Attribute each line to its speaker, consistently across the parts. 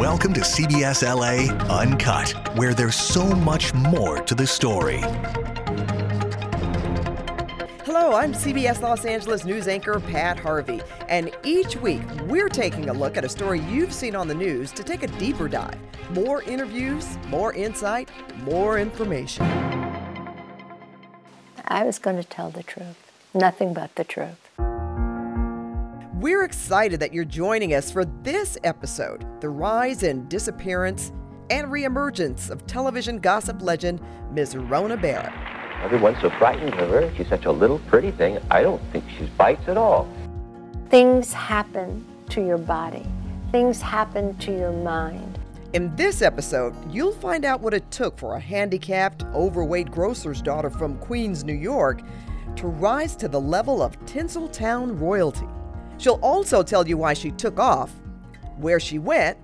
Speaker 1: Welcome to CBS LA Uncut, where there's so much more to the story.
Speaker 2: Hello, I'm CBS Los Angeles news anchor Pat Harvey, and each week we're taking a look at a story you've seen on the news to take a deeper dive. More interviews, more insight, more information.
Speaker 3: I was going to tell the truth, nothing but the truth.
Speaker 2: We're excited that you're joining us for this episode The Rise and Disappearance and Reemergence of television gossip legend Ms. Rona Barrett.
Speaker 4: Everyone's so frightened of her. She's such a little pretty thing. I don't think she bites at all.
Speaker 3: Things happen to your body, things happen to your mind.
Speaker 2: In this episode, you'll find out what it took for a handicapped, overweight grocer's daughter from Queens, New York, to rise to the level of Tinseltown royalty. She'll also tell you why she took off, where she went,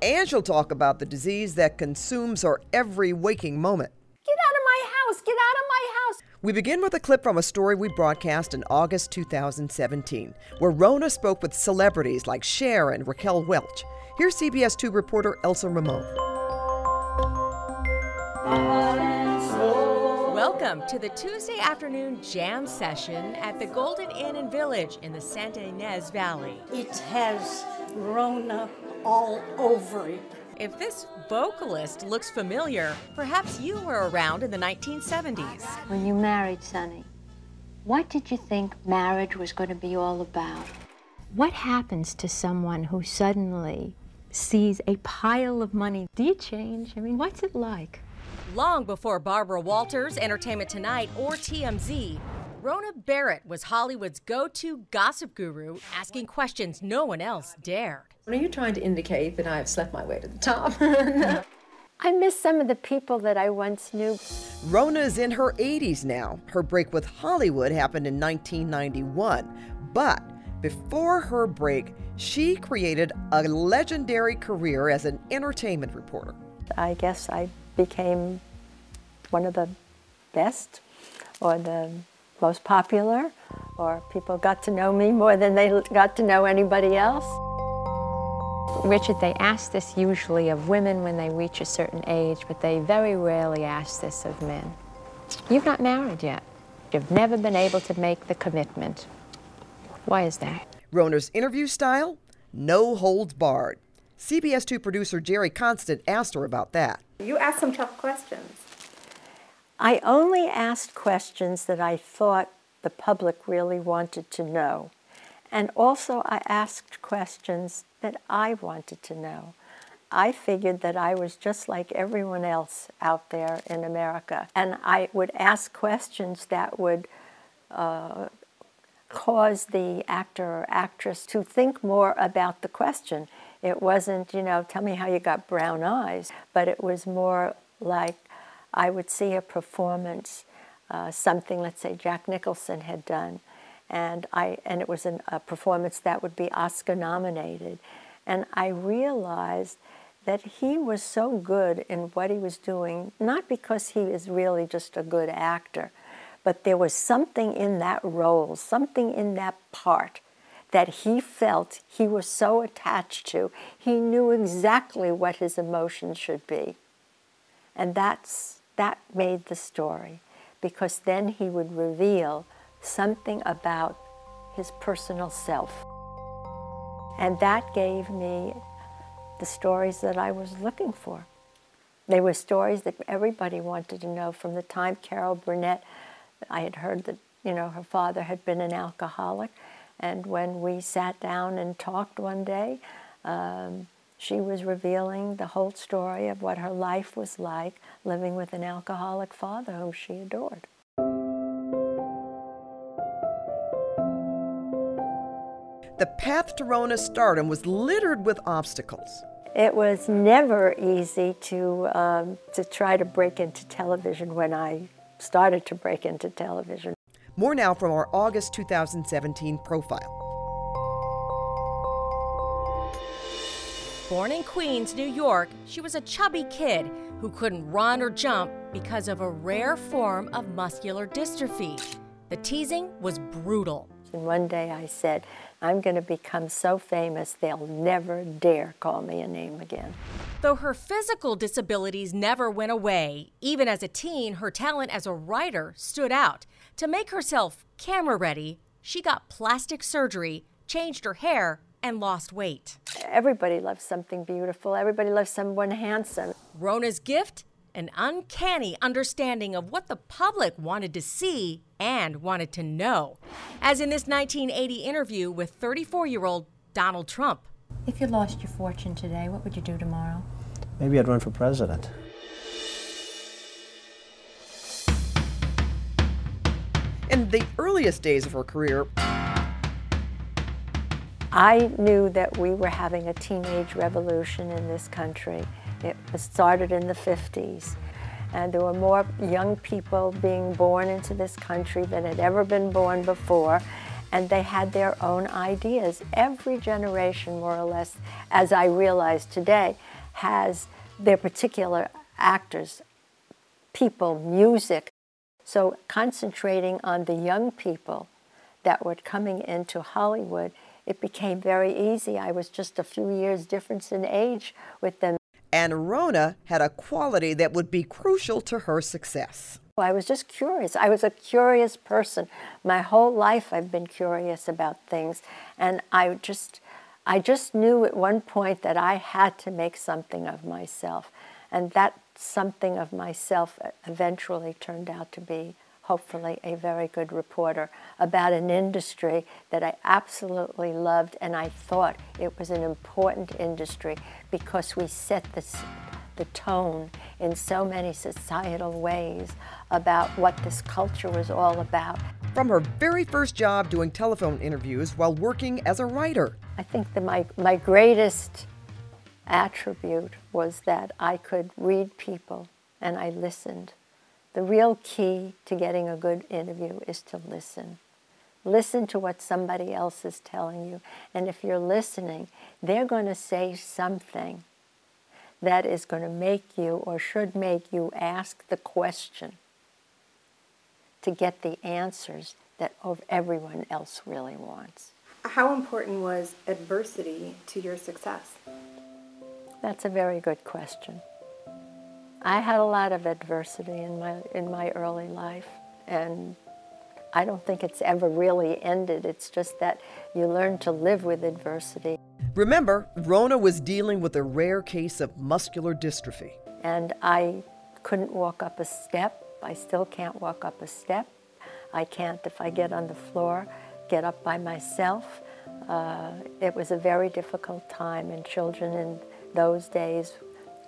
Speaker 2: and she'll talk about the disease that consumes her every waking moment.
Speaker 3: Get out of my house! Get out of my house!
Speaker 2: We begin with a clip from a story we broadcast in August 2017, where Rona spoke with celebrities like Cher and Raquel Welch. Here's CBS 2 reporter Elsa Ramon.
Speaker 5: Welcome to the Tuesday afternoon jam session at the Golden Inn and Village in the Santa Ynez Valley.
Speaker 6: It has Rona all over it.
Speaker 5: If this vocalist looks familiar, perhaps you were around in the 1970s.
Speaker 3: When you married Sonny, what did you think marriage was going to be all about?
Speaker 7: What happens to someone who suddenly sees a pile of money? Do you change? I mean, what's it like?
Speaker 5: Long before Barbara Walters, Entertainment Tonight, or TMZ, Rona Barrett was Hollywood's go to gossip guru, asking questions no one else dared.
Speaker 8: Are you trying to indicate that I have slept my way to the top?
Speaker 3: I miss some of the people that I once knew.
Speaker 2: Rona is in her 80s now. Her break with Hollywood happened in 1991. But before her break, she created a legendary career as an entertainment reporter.
Speaker 3: I guess I became one of the best or the most popular, or people got to know me more than they got to know anybody else.
Speaker 7: Richard, they ask this usually of women when they reach a certain age, but they very rarely ask this of men. You've not married yet. You've never been able to make the commitment. Why is that?
Speaker 2: Rona's interview style? No holds barred. CBS 2 producer Jerry Constant asked her about that.
Speaker 9: You asked some tough questions.
Speaker 3: I only asked questions that I thought the public really wanted to know. And also, I asked questions that I wanted to know. I figured that I was just like everyone else out there in America. And I would ask questions that would uh, cause the actor or actress to think more about the question. It wasn't, you know, tell me how you got brown eyes, but it was more like I would see a performance, uh, something, let's say, Jack Nicholson had done, and I and it was an, a performance that would be Oscar nominated, and I realized that he was so good in what he was doing, not because he is really just a good actor, but there was something in that role, something in that part that he felt he was so attached to. He knew exactly what his emotions should be. And that's, that made the story, because then he would reveal something about his personal self. And that gave me the stories that I was looking for. They were stories that everybody wanted to know from the time Carol Burnett, I had heard that, you know, her father had been an alcoholic. And when we sat down and talked one day, um, she was revealing the whole story of what her life was like living with an alcoholic father whom she adored.
Speaker 2: The path to Rona's stardom was littered with obstacles.
Speaker 3: It was never easy to, um, to try to break into television when I started to break into television.
Speaker 2: More now from our August 2017 profile.
Speaker 5: Born in Queens, New York, she was a chubby kid who couldn't run or jump because of a rare form of muscular dystrophy. The teasing was brutal.
Speaker 3: And one day I said, I'm going to become so famous they'll never dare call me a name again.
Speaker 5: Though her physical disabilities never went away, even as a teen, her talent as a writer stood out. To make herself camera ready, she got plastic surgery, changed her hair, and lost weight.
Speaker 3: Everybody loves something beautiful. Everybody loves someone handsome.
Speaker 5: Rona's gift? An uncanny understanding of what the public wanted to see and wanted to know. As in this 1980 interview with 34 year old Donald Trump.
Speaker 7: If you lost your fortune today, what would you do tomorrow?
Speaker 10: Maybe I'd run for president.
Speaker 2: In the earliest days of her career,
Speaker 3: I knew that we were having a teenage revolution in this country. It started in the 50s, and there were more young people being born into this country than had ever been born before, and they had their own ideas. Every generation, more or less, as I realize today, has their particular actors, people, music. So concentrating on the young people that were coming into Hollywood, it became very easy. I was just a few years difference in age with them.
Speaker 2: And Rona had a quality that would be crucial to her success.
Speaker 3: I was just curious. I was a curious person. My whole life I've been curious about things. And I just, I just knew at one point that I had to make something of myself. And that something of myself eventually turned out to be hopefully a very good reporter about an industry that I absolutely loved and I thought it was an important industry because we set the, the tone in so many societal ways about what this culture was all about.
Speaker 2: From her very first job doing telephone interviews while working as a writer.
Speaker 3: I think that my, my greatest attribute was that I could read people and I listened the real key to getting a good interview is to listen. Listen to what somebody else is telling you. And if you're listening, they're going to say something that is going to make you or should make you ask the question to get the answers that everyone else really wants.
Speaker 9: How important was adversity to your success?
Speaker 3: That's a very good question. I had a lot of adversity in my, in my early life, and I don't think it's ever really ended. It's just that you learn to live with adversity.
Speaker 2: Remember, Rona was dealing with a rare case of muscular dystrophy.
Speaker 3: And I couldn't walk up a step. I still can't walk up a step. I can't, if I get on the floor, get up by myself. Uh, it was a very difficult time, and children in those days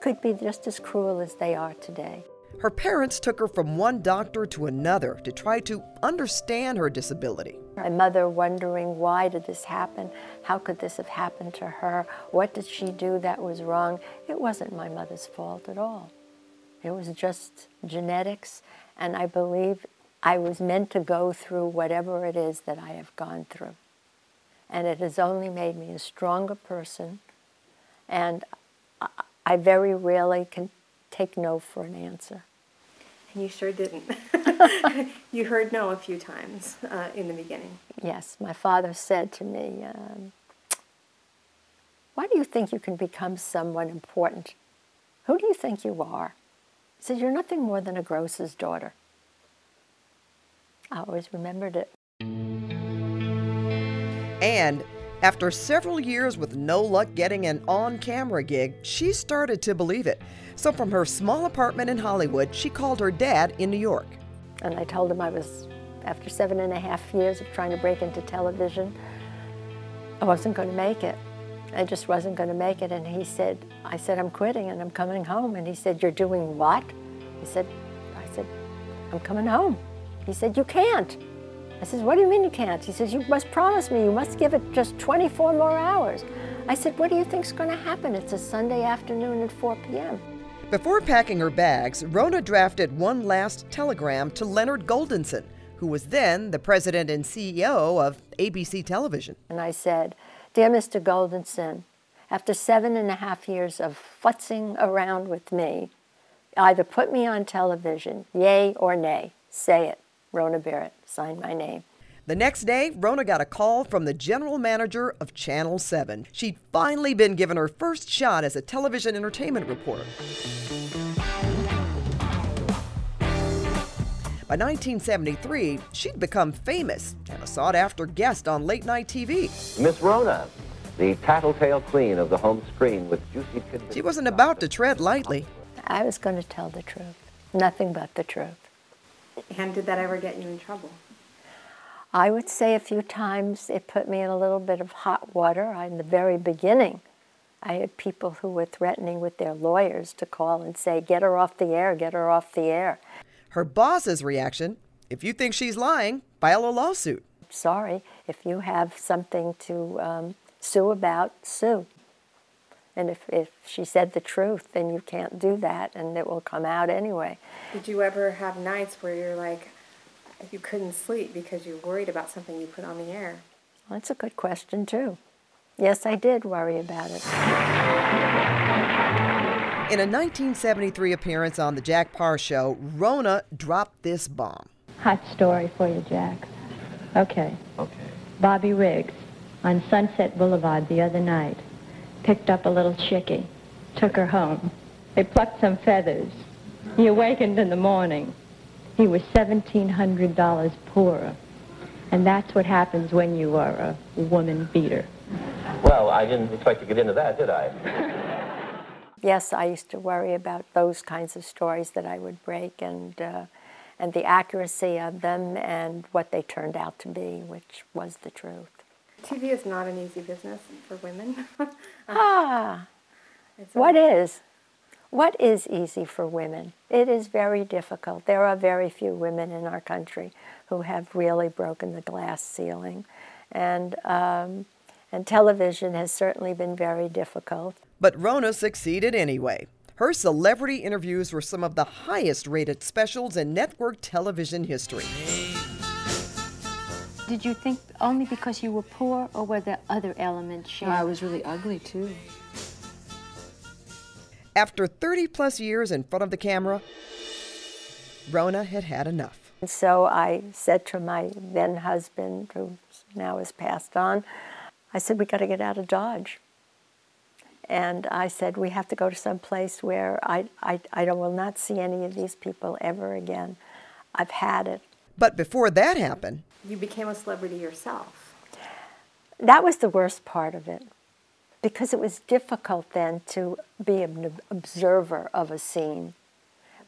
Speaker 3: could be just as cruel as they are today.
Speaker 2: Her parents took her from one doctor to another to try to understand her disability.
Speaker 3: My mother wondering why did this happen? How could this have happened to her? What did she do that was wrong? It wasn't my mother's fault at all. It was just genetics, and I believe I was meant to go through whatever it is that I have gone through. And it has only made me a stronger person, and I very rarely can take no for an answer.
Speaker 9: And you sure didn't. you heard no a few times uh, in the beginning.
Speaker 3: Yes, my father said to me, um, Why do you think you can become someone important? Who do you think you are? He said, You're nothing more than a grocer's daughter. I always remembered it.
Speaker 2: And after several years with no luck getting an on camera gig, she started to believe it. So, from her small apartment in Hollywood, she called her dad in New York.
Speaker 3: And I told him I was, after seven and a half years of trying to break into television, I wasn't going to make it. I just wasn't going to make it. And he said, I said, I'm quitting and I'm coming home. And he said, You're doing what? He said, I said, I'm coming home. He said, You can't. I says, what do you mean you can't? He says, you must promise me, you must give it just 24 more hours. I said, what do you think's going to happen? It's a Sunday afternoon at 4 p.m.
Speaker 2: Before packing her bags, Rona drafted one last telegram to Leonard Goldenson, who was then the president and CEO of ABC Television.
Speaker 3: And I said, Dear Mr. Goldenson, after seven and a half years of futzing around with me, either put me on television, yay or nay, say it. Rona Barrett signed my name.
Speaker 2: The next day, Rona got a call from the general manager of Channel 7. She'd finally been given her first shot as a television entertainment reporter. By 1973, she'd become famous and a sought after guest on late night TV.
Speaker 4: Miss Rona, the tattletale queen of the home screen with juicy tidbits.
Speaker 2: She wasn't about to tread lightly.
Speaker 3: I was going to tell the truth, nothing but the truth.
Speaker 9: And did that ever get you in trouble?
Speaker 3: I would say a few times it put me in a little bit of hot water. In the very beginning, I had people who were threatening with their lawyers to call and say, Get her off the air, get her off the air.
Speaker 2: Her boss's reaction if you think she's lying, file a lawsuit.
Speaker 3: Sorry, if you have something to um, sue about, sue. And if, if she said the truth, then you can't do that and it will come out anyway.
Speaker 9: Did you ever have nights where you're like, you couldn't sleep because you worried about something you put on the air?
Speaker 3: Well, that's a good question, too. Yes, I did worry about it.
Speaker 2: In a 1973 appearance on The Jack Paar Show, Rona dropped this bomb.
Speaker 11: Hot story for you, Jack. Okay.
Speaker 4: Okay.
Speaker 11: Bobby Riggs on Sunset Boulevard the other night picked up a little chickie, took her home. They plucked some feathers. He awakened in the morning. He was $1,700 poorer. And that's what happens when you are a woman beater.
Speaker 4: Well, I didn't expect to get into that, did I?
Speaker 3: Yes, I used to worry about those kinds of stories that I would break and, uh, and the accuracy of them and what they turned out to be, which was the truth.
Speaker 9: TV is not an easy business for women.
Speaker 3: ah, what is? What is easy for women? It is very difficult. There are very few women in our country who have really broken the glass ceiling. And, um, and television has certainly been very difficult.
Speaker 2: But Rona succeeded anyway. Her celebrity interviews were some of the highest rated specials in network television history.
Speaker 11: Did you think only because you were poor, or were there other elements?
Speaker 8: Well, I was really ugly, too.
Speaker 2: After 30 plus years in front of the camera, Rona had had enough.
Speaker 3: And so I said to my then husband, who now has passed on, I said, we got to get out of Dodge. And I said, we have to go to some place where I, I, I will not see any of these people ever again. I've had it.
Speaker 2: But before that happened,
Speaker 9: you became a celebrity yourself.
Speaker 3: That was the worst part of it because it was difficult then to be an observer of a scene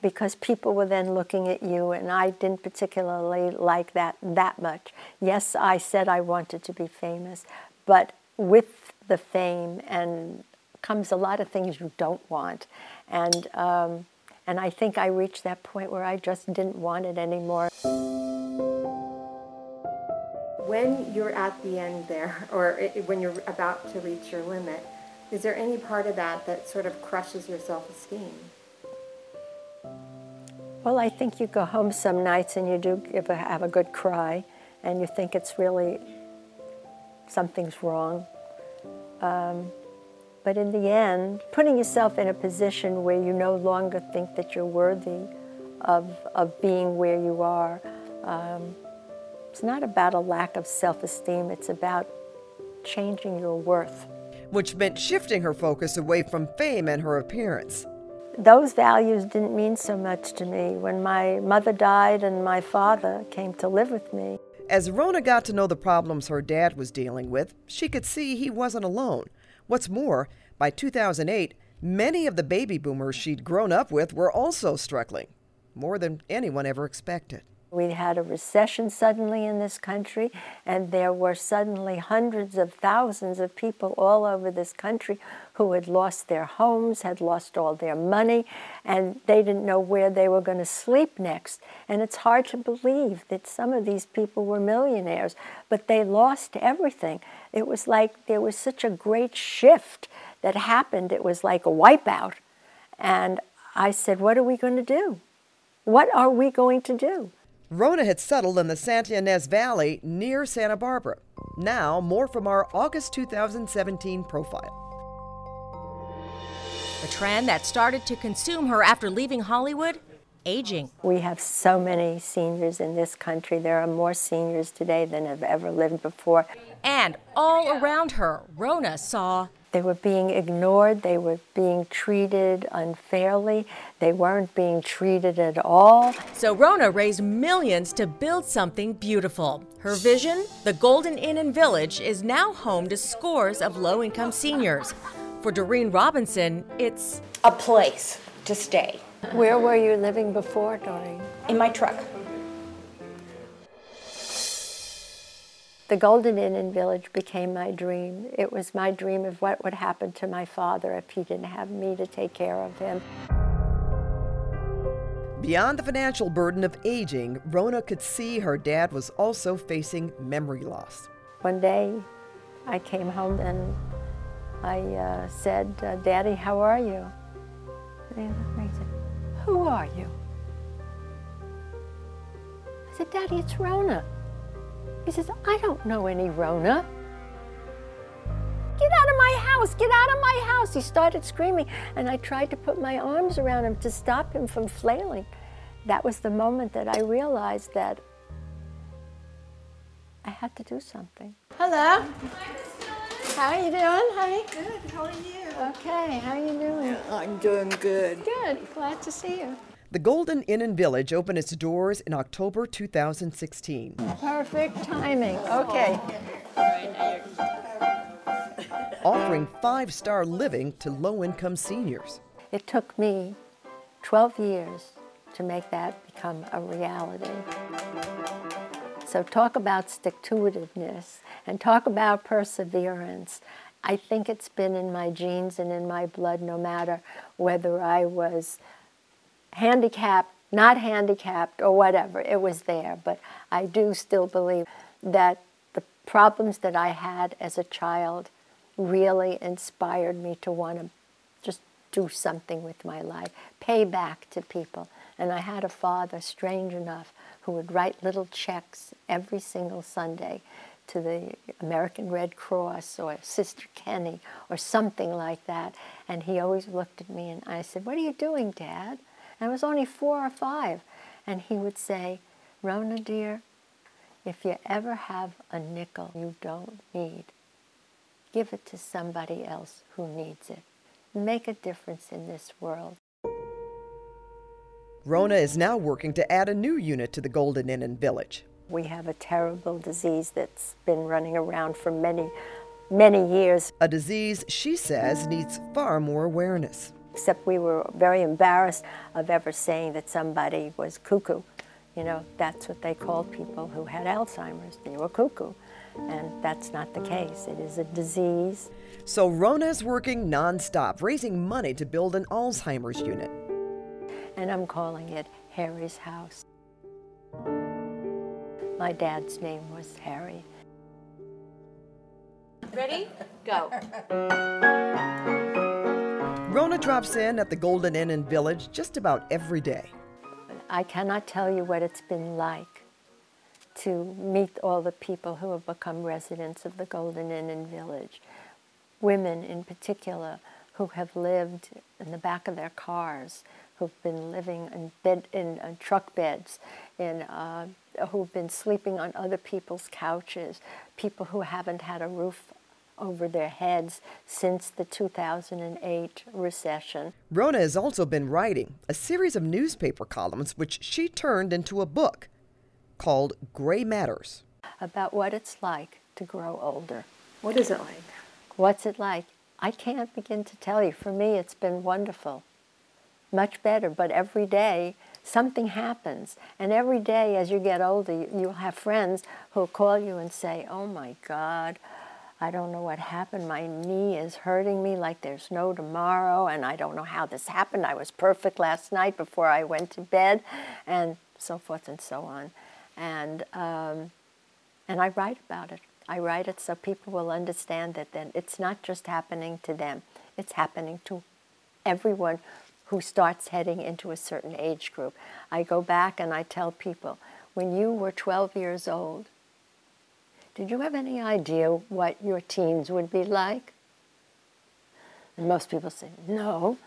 Speaker 3: because people were then looking at you and I didn't particularly like that that much. Yes, I said I wanted to be famous, but with the fame and comes a lot of things you don't want. And, um, and I think I reached that point where I just didn't want it anymore.
Speaker 9: When you're at the end there, or when you're about to reach your limit, is there any part of that that sort of crushes your self-esteem?
Speaker 3: Well, I think you go home some nights and you do a, have a good cry, and you think it's really something's wrong. Um, but in the end, putting yourself in a position where you no longer think that you're worthy of, of being where you are, um, it's not about a lack of self esteem, it's about changing your worth.
Speaker 2: Which meant shifting her focus away from fame and her appearance.
Speaker 3: Those values didn't mean so much to me when my mother died and my father came to live with me.
Speaker 2: As Rona got to know the problems her dad was dealing with, she could see he wasn't alone. What's more, by 2008, many of the baby boomers she'd grown up with were also struggling, more than anyone ever expected.
Speaker 3: We had a recession suddenly in this country, and there were suddenly hundreds of thousands of people all over this country who had lost their homes, had lost all their money, and they didn't know where they were going to sleep next. And it's hard to believe that some of these people were millionaires, but they lost everything. It was like there was such a great shift that happened. It was like a wipeout. And I said, What are we going to do? What are we going to do?
Speaker 2: Rona had settled in the Santa Ynez Valley near Santa Barbara. Now, more from our August 2017 profile.
Speaker 5: The trend that started to consume her after leaving Hollywood aging.
Speaker 3: We have so many seniors in this country. There are more seniors today than have ever lived before.
Speaker 5: And all around her, Rona saw
Speaker 3: they were being ignored, they were being treated unfairly, they weren't being treated at all.
Speaker 5: So Rona raised millions to build something beautiful. Her vision, the Golden Inn and Village, is now home to scores of low income seniors. For Doreen Robinson, it's
Speaker 12: a place to stay.
Speaker 3: Where were you living before, Doreen?
Speaker 12: In my truck.
Speaker 3: The Golden Inn and Village became my dream. It was my dream of what would happen to my father if he didn't have me to take care of him.
Speaker 2: Beyond the financial burden of aging, Rona could see her dad was also facing memory loss.
Speaker 3: One day, I came home and I uh, said, uh, Daddy, how are you? And he looked great and said, Who are you? I said, Daddy, it's Rona. He says, I don't know any Rona. Get out of my house, get out of my house. He started screaming, and I tried to put my arms around him to stop him from flailing. That was the moment that I realized that I had to do something.
Speaker 13: Hello. How are you doing, honey?
Speaker 6: Good. How are you?
Speaker 3: Okay. How are you doing?
Speaker 6: I'm doing good.
Speaker 13: Good. Glad to see you.
Speaker 2: The Golden Inn and Village opened its doors in October 2016.
Speaker 3: Perfect timing. Okay.
Speaker 2: Offering five star living to low income seniors.
Speaker 3: It took me 12 years to make that become a reality. So, talk about stick to itiveness and talk about perseverance. I think it's been in my genes and in my blood no matter whether I was handicapped, not handicapped, or whatever. It was there. But I do still believe that the problems that I had as a child really inspired me to want to just do something with my life, pay back to people. And I had a father, strange enough, who would write little checks every single Sunday to the American Red Cross or Sister Kenny or something like that. And he always looked at me and I said, What are you doing, Dad? I was only four or five. And he would say, Rona, dear, if you ever have a nickel you don't need, give it to somebody else who needs it. Make a difference in this world.
Speaker 2: Rona is now working to add a new unit to the Golden Inn and Village.
Speaker 3: We have a terrible disease that's been running around for many, many years.
Speaker 2: A disease she says needs far more awareness
Speaker 3: except we were very embarrassed of ever saying that somebody was cuckoo. You know, that's what they called people who had Alzheimer's. They were cuckoo. And that's not the case. It is a disease.
Speaker 2: So Rona is working nonstop, raising money to build an Alzheimer's unit.
Speaker 3: And I'm calling it Harry's House. My dad's name was Harry.
Speaker 12: Ready? Go.
Speaker 2: Rona drops in at the Golden Inn and Village just about every day.
Speaker 3: I cannot tell you what it's been like to meet all the people who have become residents of the Golden Inn and Village. Women in particular who have lived in the back of their cars, who've been living in, bed, in uh, truck beds, in, uh, who've been sleeping on other people's couches, people who haven't had a roof over their heads since the 2008 recession.
Speaker 2: Rona has also been writing a series of newspaper columns which she turned into a book called Gray Matters.
Speaker 3: About what it's like to grow older.
Speaker 9: What is it like?
Speaker 3: What's it like? I can't begin to tell you. For me, it's been wonderful. Much better, but every day something happens. And every day as you get older, you'll have friends who'll call you and say, Oh my God, I don't know what happened. My knee is hurting me like there's no tomorrow, and I don't know how this happened. I was perfect last night before I went to bed, and so forth and so on. And, um, and I write about it. I write it so people will understand that then it's not just happening to them, it's happening to everyone who starts heading into a certain age group. I go back and I tell people, when you were 12 years old, did you have any idea what your teens would be like? And most people say, no.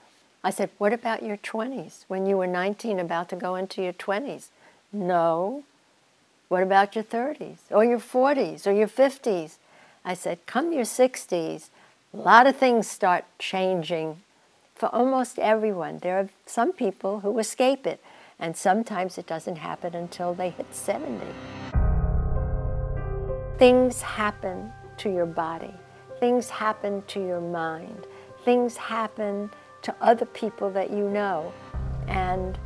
Speaker 3: I said, What about your 20s? When you were 19, about to go into your 20s? No. What about your 30s or your 40s or your 50s? I said, Come your 60s, a lot of things start changing for almost everyone. There are some people who escape it, and sometimes it doesn't happen until they hit 70. Things happen to your body, things happen to your mind, things happen to other people that you know. And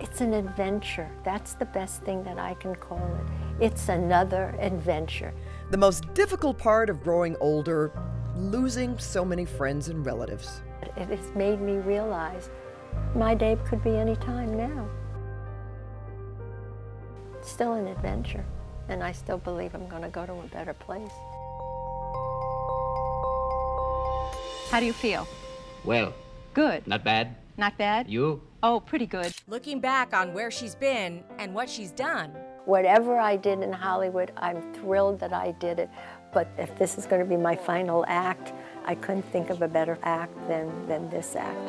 Speaker 3: it's an adventure. That's the best thing that I can call it. It's another adventure.
Speaker 2: The most difficult part of growing older, losing so many friends and relatives.
Speaker 3: It has made me realize my day could be any time now. It's still an adventure, and I still believe I'm going to go to a better place.
Speaker 14: How do you feel?
Speaker 15: Well.
Speaker 14: Good.
Speaker 15: Not bad.
Speaker 14: Not bad?
Speaker 15: You?
Speaker 14: Oh, pretty good.
Speaker 5: Looking back on where she's been and what she's done.
Speaker 3: Whatever I did in Hollywood, I'm thrilled that I did it. But if this is going to be my final act, I couldn't think of a better act than, than this act.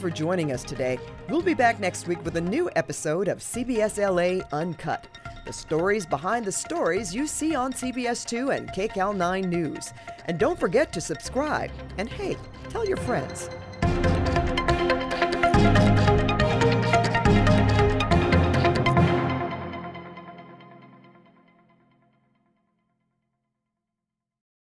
Speaker 2: For joining us today. We'll be back next week with a new episode of CBS LA Uncut. The stories behind the stories you see on CBS 2 and KCAL 9 News. And don't forget to subscribe. And hey, tell your friends.